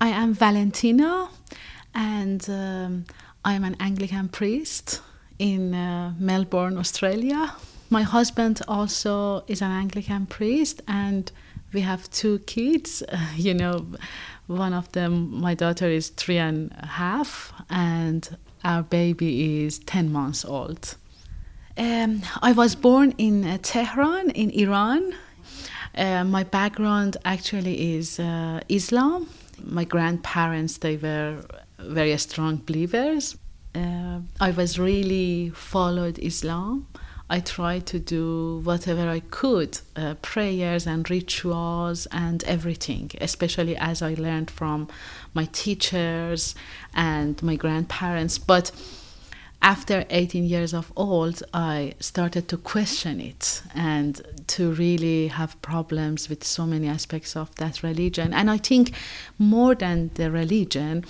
I am Valentina, and um, I am an Anglican priest in uh, Melbourne, Australia. My husband also is an Anglican priest, and we have two kids. Uh, you know, one of them, my daughter, is three and a half, and our baby is 10 months old. Um, I was born in uh, Tehran, in Iran. Uh, my background actually is uh, Islam. My grandparents, they were very strong believers. Uh, I was really followed Islam. I tried to do whatever I could, uh, prayers and rituals and everything, especially as I learned from my teachers and my grandparents. But after 18 years of old, I started to question it and to really have problems with so many aspects of that religion. And I think more than the religion,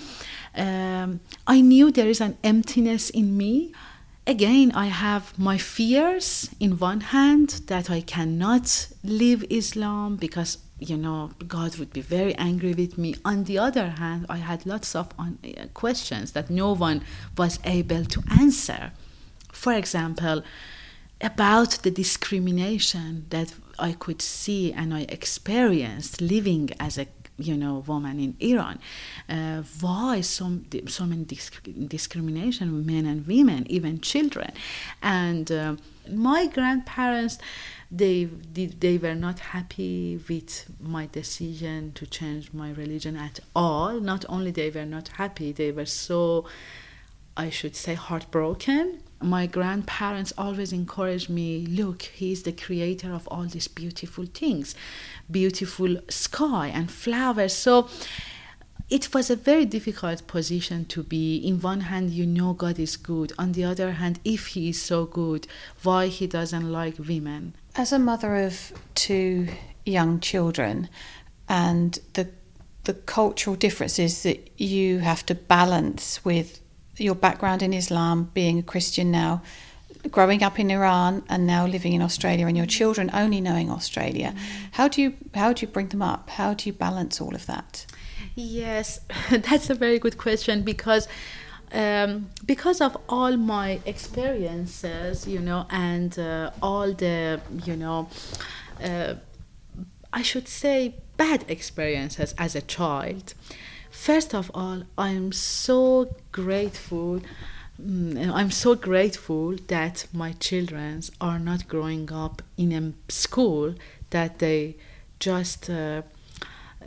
um, I knew there is an emptiness in me again, I have my fears in one hand that I cannot live Islam because, you know, God would be very angry with me. On the other hand, I had lots of uh, questions that no one was able to answer. For example, about the discrimination that I could see and I experienced living as a you know woman in Iran. Uh, why so so many disc- discrimination men and women, even children, and uh, my grandparents they, they were not happy with my decision to change my religion at all. Not only they were not happy, they were so I should say heartbroken my grandparents always encouraged me look he's the creator of all these beautiful things beautiful sky and flowers so it was a very difficult position to be in one hand you know god is good on the other hand if he is so good why he doesn't like women as a mother of two young children and the the cultural differences that you have to balance with your background in Islam, being a Christian now, growing up in Iran and now living in Australia and your children only knowing Australia. Mm. How do you how do you bring them up? How do you balance all of that? Yes, that's a very good question because um, because of all my experiences, you know, and uh, all the, you know, uh, I should say bad experiences as a child, First of all, I'm so grateful. Mm, I'm so grateful that my children are not growing up in a school that they just uh,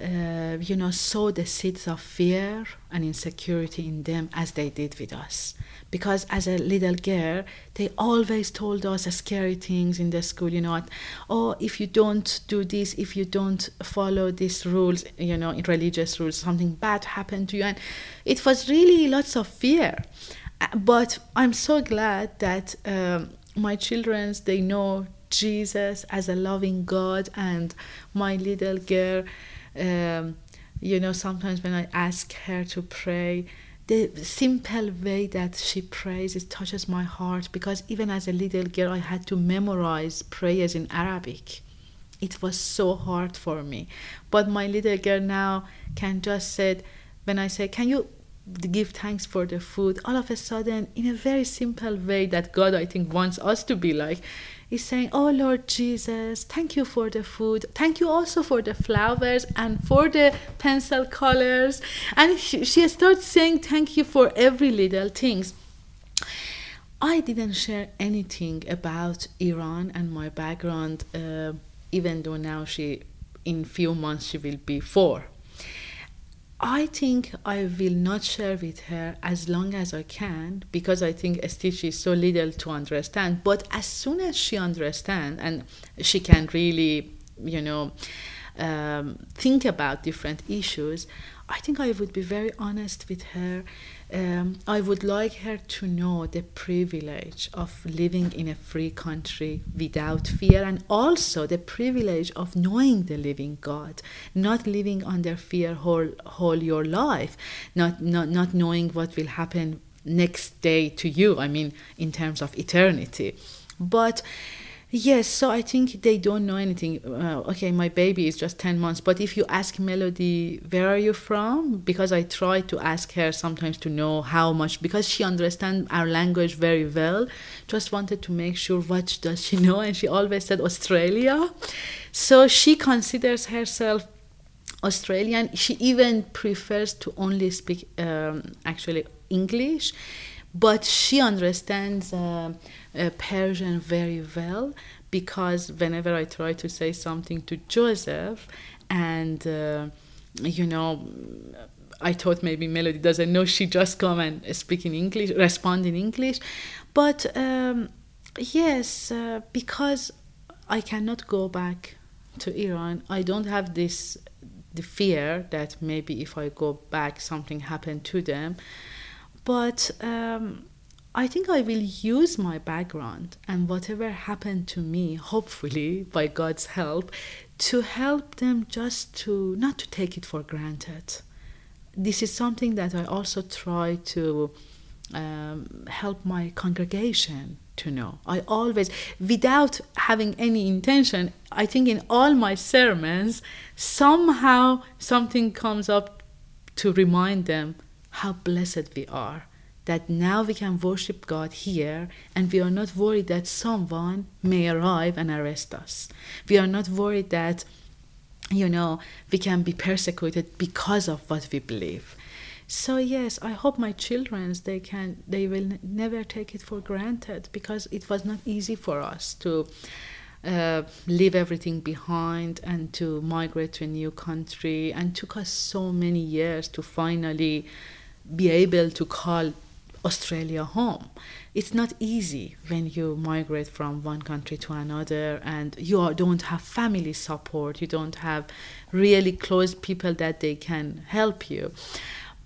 uh, you know, sow the seeds of fear and insecurity in them as they did with us. Because as a little girl, they always told us scary things in the school, you know, oh, if you don't do this, if you don't follow these rules, you know, religious rules, something bad happened to you. And it was really lots of fear. Uh, but I'm so glad that um, my children, they know Jesus as a loving God and my little girl um, you know, sometimes when I ask her to pray, the simple way that she prays it touches my heart because even as a little girl I had to memorize prayers in Arabic. It was so hard for me. But my little girl now can just say when I say, Can you give thanks for the food, all of a sudden, in a very simple way that God I think wants us to be like, is saying, Oh Lord Jesus, thank you for the food. Thank you also for the flowers and for the pencil colors. And she, she starts saying thank you for every little things. I didn't share anything about Iran and my background, uh, even though now she, in few months, she will be four. I think I will not share with her as long as I can because I think Stitch is so little to understand. But as soon as she understands and she can really, you know, um, think about different issues, I think I would be very honest with her. Um, I would like her to know the privilege of living in a free country without fear, and also the privilege of knowing the living God, not living under fear whole, whole your life, not, not, not knowing what will happen next day to you, I mean, in terms of eternity. But Yes, so I think they don't know anything. Uh, okay, my baby is just 10 months, but if you ask Melody, where are you from? Because I try to ask her sometimes to know how much, because she understands our language very well. Just wanted to make sure what does she know, and she always said Australia. So she considers herself Australian. She even prefers to only speak um, actually English, but she understands. Uh, uh, Persian very well because whenever I try to say something to Joseph, and uh, you know, I thought maybe Melody doesn't know, she just come and speak in English, respond in English, but um, yes, uh, because I cannot go back to Iran, I don't have this the fear that maybe if I go back, something happened to them, but. Um, I think I will use my background and whatever happened to me, hopefully by God's help, to help them just to not to take it for granted. This is something that I also try to um, help my congregation to know. I always, without having any intention, I think in all my sermons, somehow something comes up to remind them how blessed we are that now we can worship God here and we are not worried that someone may arrive and arrest us. We are not worried that, you know, we can be persecuted because of what we believe. So yes, I hope my children they can they will never take it for granted because it was not easy for us to uh, leave everything behind and to migrate to a new country and took us so many years to finally be able to call Australia home. It's not easy when you migrate from one country to another and you don't have family support, you don't have really close people that they can help you.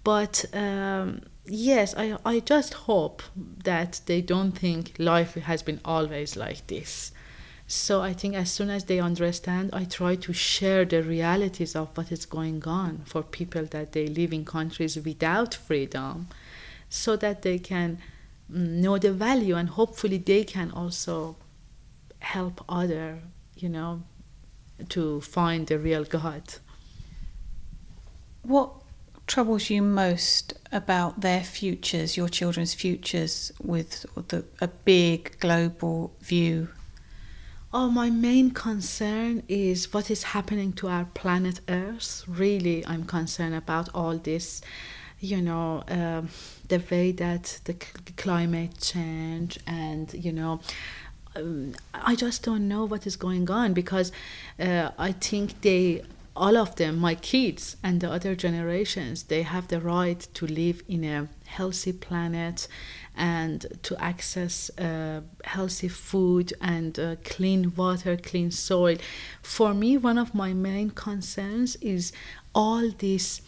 But um, yes, I, I just hope that they don't think life has been always like this. So I think as soon as they understand, I try to share the realities of what is going on for people that they live in countries without freedom so that they can mm, know the value and hopefully they can also help other you know to find the real god. What troubles you most about their futures your children's futures with the, a big global view Oh, my main concern is what is happening to our planet Earth. Really, I'm concerned about all this you know uh, the way that the climate change and you know um, I just don't know what is going on because uh, I think they all of them my kids and the other generations they have the right to live in a healthy planet and to access uh, healthy food and uh, clean water clean soil. For me one of my main concerns is all these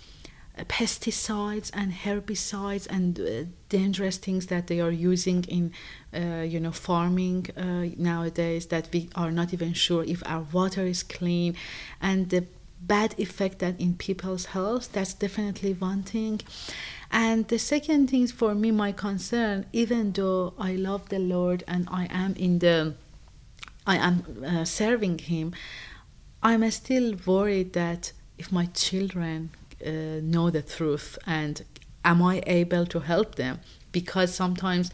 pesticides and herbicides and uh, dangerous things that they are using in uh, you know farming uh, nowadays that we are not even sure if our water is clean. And the bad effect that in people's health that's definitely one thing and the second thing is, for me my concern even though i love the lord and i am in the i am uh, serving him i'm still worried that if my children uh, know the truth and am I able to help them? Because sometimes,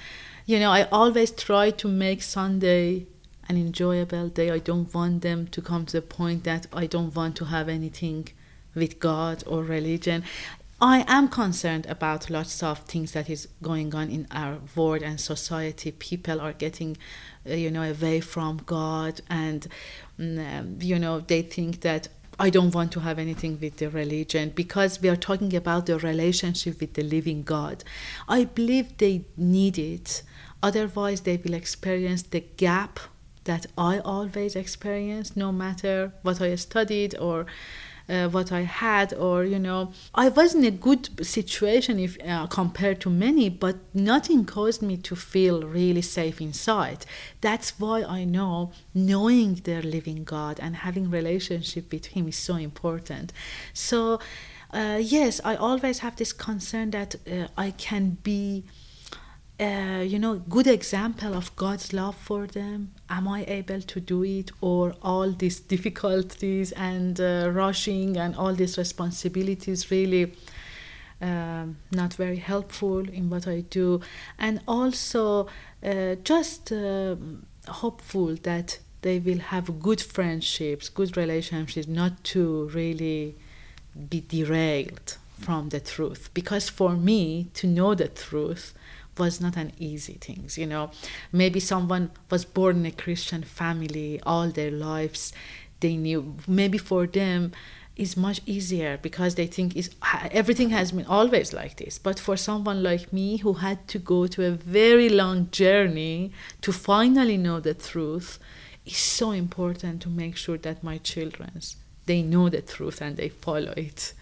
you know, I always try to make Sunday an enjoyable day. I don't want them to come to the point that I don't want to have anything with God or religion. I am concerned about lots of things that is going on in our world and society. People are getting, uh, you know, away from God, and mm, um, you know they think that I don't want to have anything with the religion because we are talking about the relationship with the living God. I believe they need it. Otherwise, they will experience the gap that I always experience, no matter what I studied or uh, what I had, or you know, I was in a good situation if uh, compared to many, but nothing caused me to feel really safe inside. That's why I know knowing their living God and having relationship with Him is so important. So. Uh, yes, I always have this concern that uh, I can be uh, you know, good example of God's love for them? Am I able to do it, or all these difficulties and uh, rushing and all these responsibilities really um, not very helpful in what I do? And also, uh, just uh, hopeful that they will have good friendships, good relationships, not to really be derailed from the truth. Because for me, to know the truth was not an easy thing you know. Maybe someone was born in a christian family all their lives they knew. Maybe for them is much easier because they think is everything has been always like this. But for someone like me who had to go to a very long journey to finally know the truth it's so important to make sure that my children's they know the truth and they follow it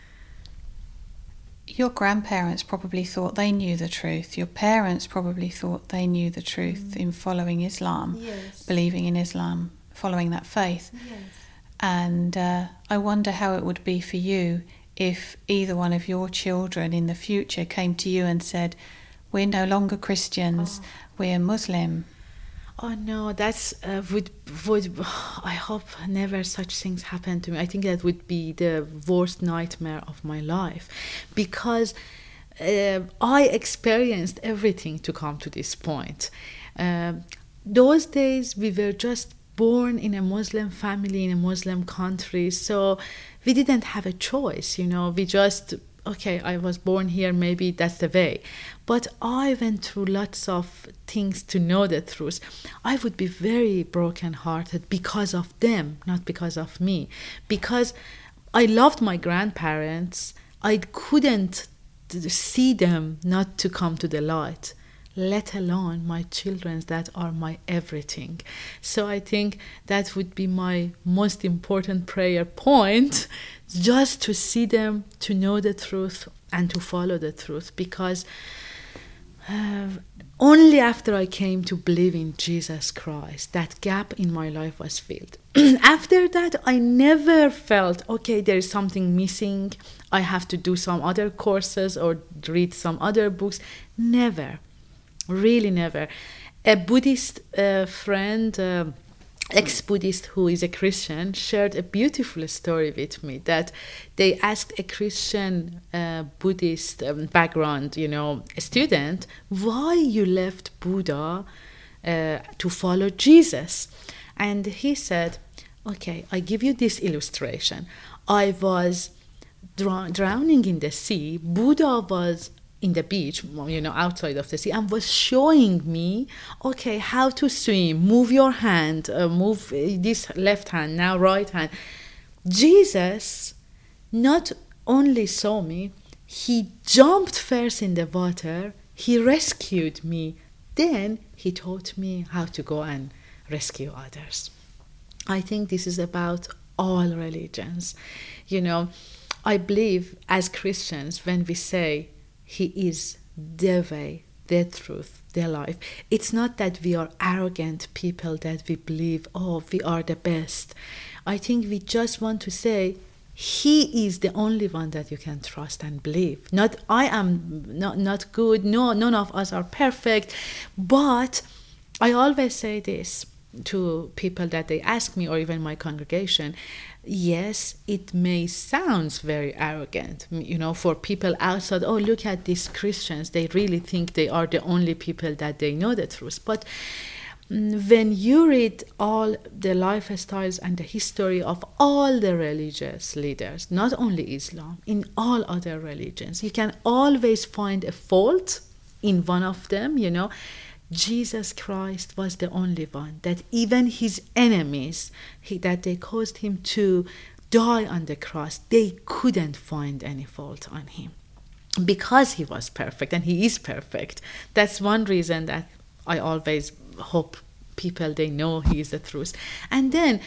your grandparents probably thought they knew the truth. Your parents probably thought they knew the truth mm. in following Islam, yes. believing in Islam, following that faith. Yes. And uh, I wonder how it would be for you if either one of your children in the future came to you and said, We're no longer Christians, oh. we're Muslim. Oh no, that's uh, would would I hope never such things happen to me. I think that would be the worst nightmare of my life, because uh, I experienced everything to come to this point. Uh, those days we were just born in a Muslim family in a Muslim country, so we didn't have a choice. You know, we just okay, I was born here, maybe that's the way. But I went through lots of things to know the truth. I would be very brokenhearted because of them, not because of me. Because I loved my grandparents, I couldn't see them not to come to the light let alone my children that are my everything so i think that would be my most important prayer point just to see them to know the truth and to follow the truth because uh, only after I came to believe in Jesus Christ, that gap in my life was filled. after that, I never felt, okay, there is something missing. I have to do some other courses or read some other books. Never, really never. A Buddhist uh, friend, uh, ex Buddhist who is a Christian shared a beautiful story with me that they asked a Christian uh, Buddhist um, background, you know, student, why you left Buddha uh, to follow Jesus. And he said, okay, I give you this illustration. I was drowning in the sea. Buddha was in the beach, you know, outside of the sea, and was showing me, okay, how to swim. Move your hand, uh, move uh, this left hand, now right hand. Jesus not only saw me, he jumped first in the water, he rescued me, then he taught me how to go and rescue others. I think this is about all religions. You know, I believe as Christians, when we say he is the way, the truth, the life. It's not that we are arrogant people that we believe, oh, we are the best. I think we just want to say, he is the only one that you can trust and believe. Not I am not, not good. No, none of us are perfect. But I always say this to people that they ask me or even my congregation yes, it may sound very arrogant, you know, for people outside. Oh, look at these Christians; they really think they are the only people that they know the truth. But mm, when you read all the lifestyles and the history of all the religious leaders, not only Islam, in all other religions, you can always find a fault in one of them, you know. Jesus Christ was the only one that even his enemies, he, that they caused him to die on the cross, they couldn't find any fault on him because he was perfect and he is perfect. That's one reason that I always hope people they know he is the truth. And then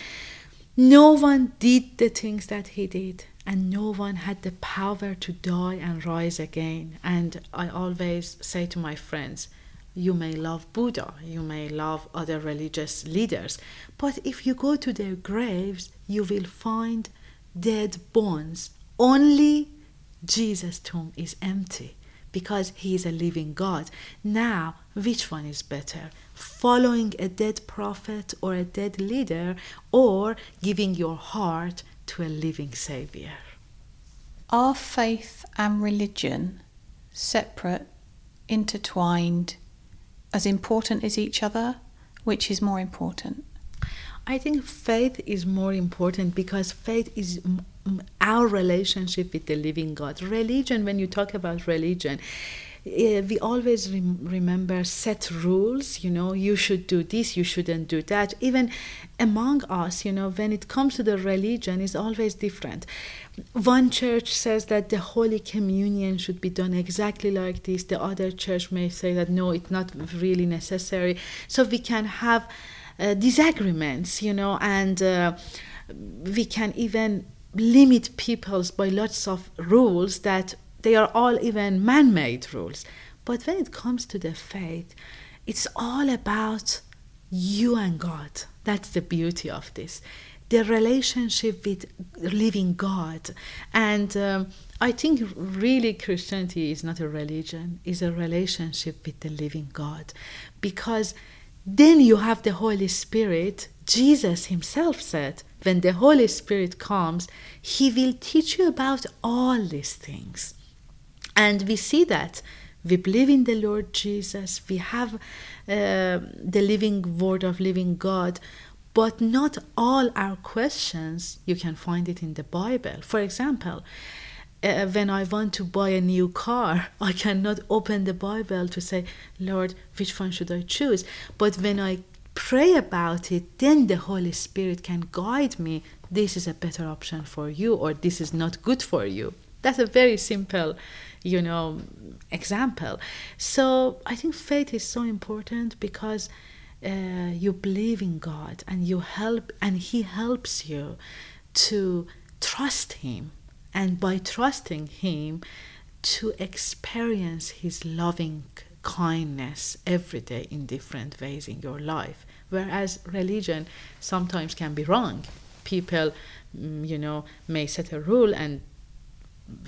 no one did the things that he did and no one had the power to die and rise again. And I always say to my friends, you may love Buddha, you may love other religious leaders, but if you go to their graves, you will find dead bones. Only Jesus' tomb is empty because he is a living God. Now, which one is better? Following a dead prophet or a dead leader, or giving your heart to a living Savior? Are faith and religion separate, intertwined, as important as each other? Which is more important? I think faith is more important because faith is our relationship with the living God. Religion, when you talk about religion, we always rem- remember set rules you know you should do this you shouldn't do that. Even among us you know when it comes to the religion is always different. One church says that the holy communion should be done exactly like this. The other church may say that no it's not really necessary. So we can have uh, disagreements you know and uh, we can even limit peoples by lots of rules that they are all even man made rules. But when it comes to the faith, it's all about you and God. That's the beauty of this. The relationship with living God. And um, I think really Christianity is not a religion, it's a relationship with the living God. Because then you have the Holy Spirit. Jesus himself said, when the Holy Spirit comes, he will teach you about all these things. And we see that we believe in the Lord Jesus, we have uh, the living word of living God, but not all our questions you can find it in the Bible. For example, uh, when I want to buy a new car, I cannot open the Bible to say, Lord, which one should I choose? But when I pray about it, then the Holy Spirit can guide me. This is a better option for you, or this is not good for you. That's a very simple you know example. So i think faith is so important because uh, you believe in god and you help and he helps you to trust him. And by trusting him to experience his loving kindness every day in different ways in your life. Whereas religion sometimes can be wrong. People mm, you know may set a rule and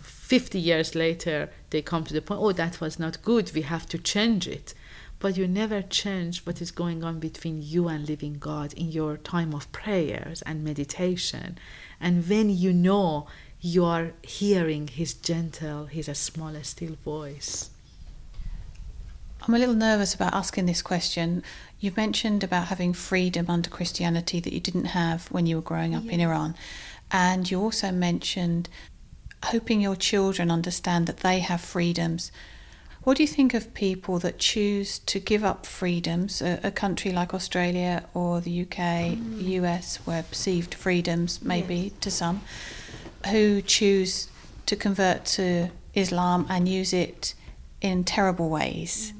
50 years later they come to the point oh that was not good we have to change it but you never change what is going on between you and living god in your time of prayers and meditation and when you know you are hearing his gentle his small still voice I'm a little nervous about asking this question. You've mentioned about having freedom under Christianity that you didn't have when you were growing up yeah. in Iran. And you also mentioned hoping your children understand that they have freedoms. What do you think of people that choose to give up freedoms, a, a country like Australia or the UK, mm. US, where perceived freedoms maybe yes. to some, who choose to convert to Islam and use it in terrible ways?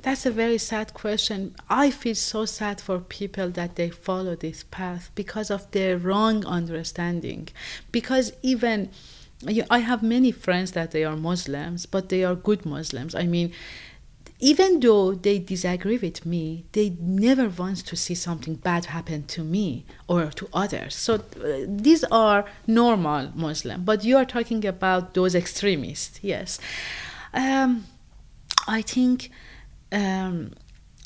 That's a very sad question. I feel so sad for people that they follow this path because of their wrong understanding. Because even I have many friends that they are Muslims, but they are good Muslims. I mean, even though they disagree with me, they never want to see something bad happen to me or to others. So uh, these are normal Muslim, but you are talking about those extremists. Yes, um, I think um,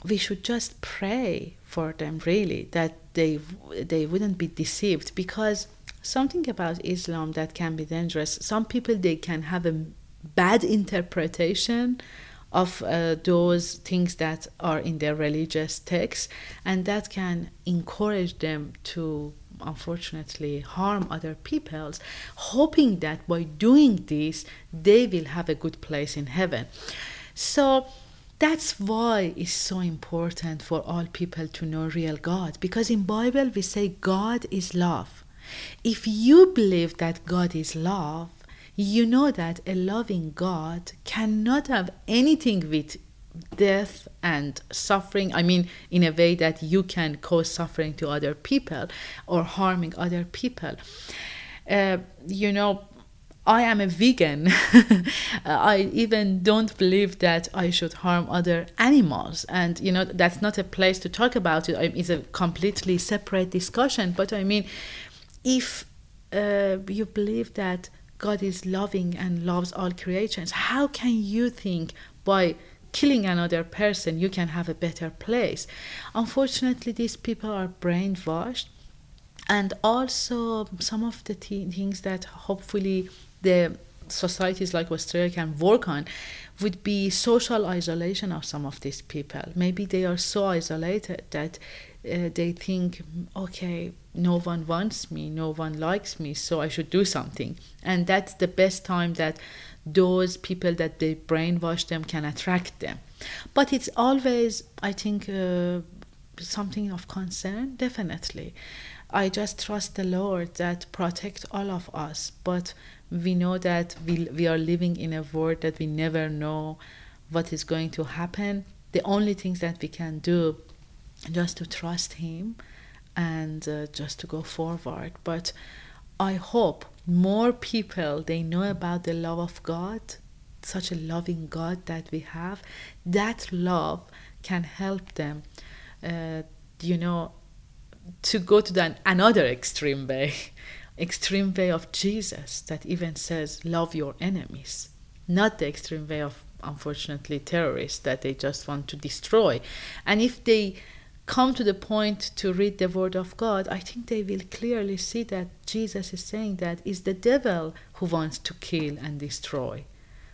we should just pray for them really that they they wouldn't be deceived because something about Islam that can be dangerous. Some people they can have a bad interpretation of uh, those things that are in their religious texts, and that can encourage them to unfortunately harm other peoples, hoping that by doing this they will have a good place in heaven. So that's why it's so important for all people to know real God because in Bible we say God is love if you believe that God is love, you know that a loving God cannot have anything with death and suffering. I mean, in a way that you can cause suffering to other people or harming other people. Uh, you know, I am a vegan. I even don't believe that I should harm other animals. And, you know, that's not a place to talk about it. It's a completely separate discussion. But I mean, if uh, you believe that God is loving and loves all creations. How can you think by killing another person you can have a better place? Unfortunately, these people are brainwashed. And also, some of the th- things that hopefully the societies like Australia can work on would be social isolation of some of these people. Maybe they are so isolated that uh, they think, okay, no one wants me, no one likes me, so I should do something. And that's the best time that those people that they brainwash them can attract them. But it's always, I think, uh, something of concern, definitely. I just trust the Lord that protect all of us. But we know that we, we are living in a world that we never know what is going to happen. The only things that we can do just to trust Him and uh, just to go forward. But I hope more people they know about the love of God, such a loving God that we have. That love can help them, uh, you know, to go to the, another extreme way, extreme way of Jesus that even says, love your enemies, not the extreme way of, unfortunately, terrorists that they just want to destroy. And if they come to the point to read the word of God, I think they will clearly see that Jesus is saying that it's the devil who wants to kill and destroy.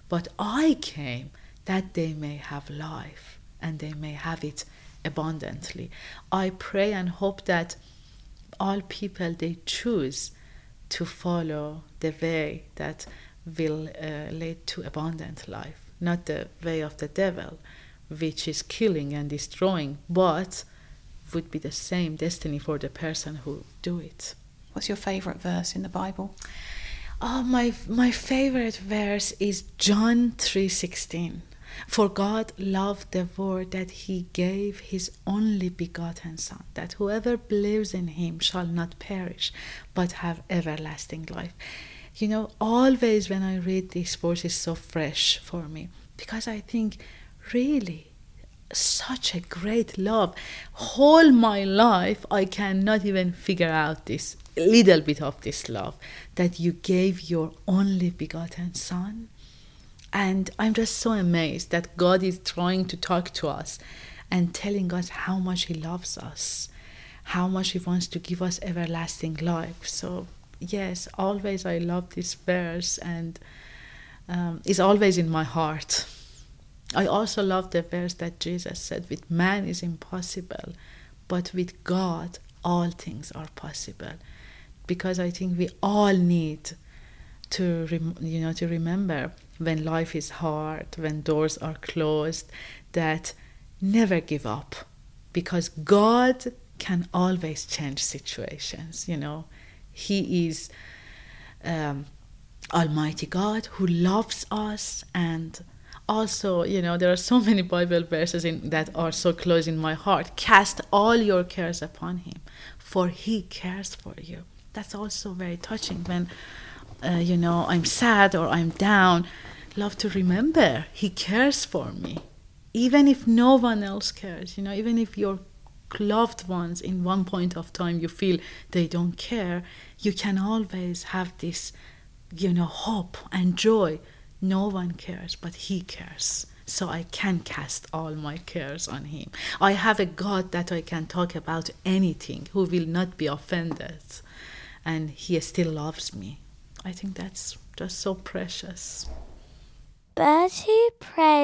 But I came that they may have life and they may have it abundantly. I pray and hope that all people they choose to follow the way that will uh, lead to abundant life, not the way of the devil, which is killing and destroying, but would be the same destiny for the person who do it. What's your favorite verse in the Bible? Oh, my my favorite verse is John 3:16. For God loved the world that he gave his only begotten Son, that whoever believes in him shall not perish, but have everlasting life. You know, always when I read this verse is so fresh for me because I think, really, such a great love. Whole my life, I cannot even figure out this little bit of this love that you gave your only begotten Son and I'm just so amazed that God is trying to talk to us and telling us how much He loves us, how much He wants to give us everlasting life. So, yes, always I love this verse and um, it's always in my heart. I also love the verse that Jesus said, with man is impossible, but with God all things are possible. Because I think we all need to, you know, to remember when life is hard, when doors are closed, that never give up. Because God can always change situations. You know, He is um, Almighty God who loves us and also you know there are so many bible verses in, that are so close in my heart. Cast all your cares upon him for he cares for you. That's also very touching when uh, you know, I'm sad or I'm down, love to remember He cares for me. Even if no one else cares, you know, even if your loved ones in one point of time you feel they don't care, you can always have this, you know, hope and joy. No one cares, but He cares. So I can cast all my cares on Him. I have a God that I can talk about anything, who will not be offended, and He still loves me. I think that's just so precious. Bertie prays.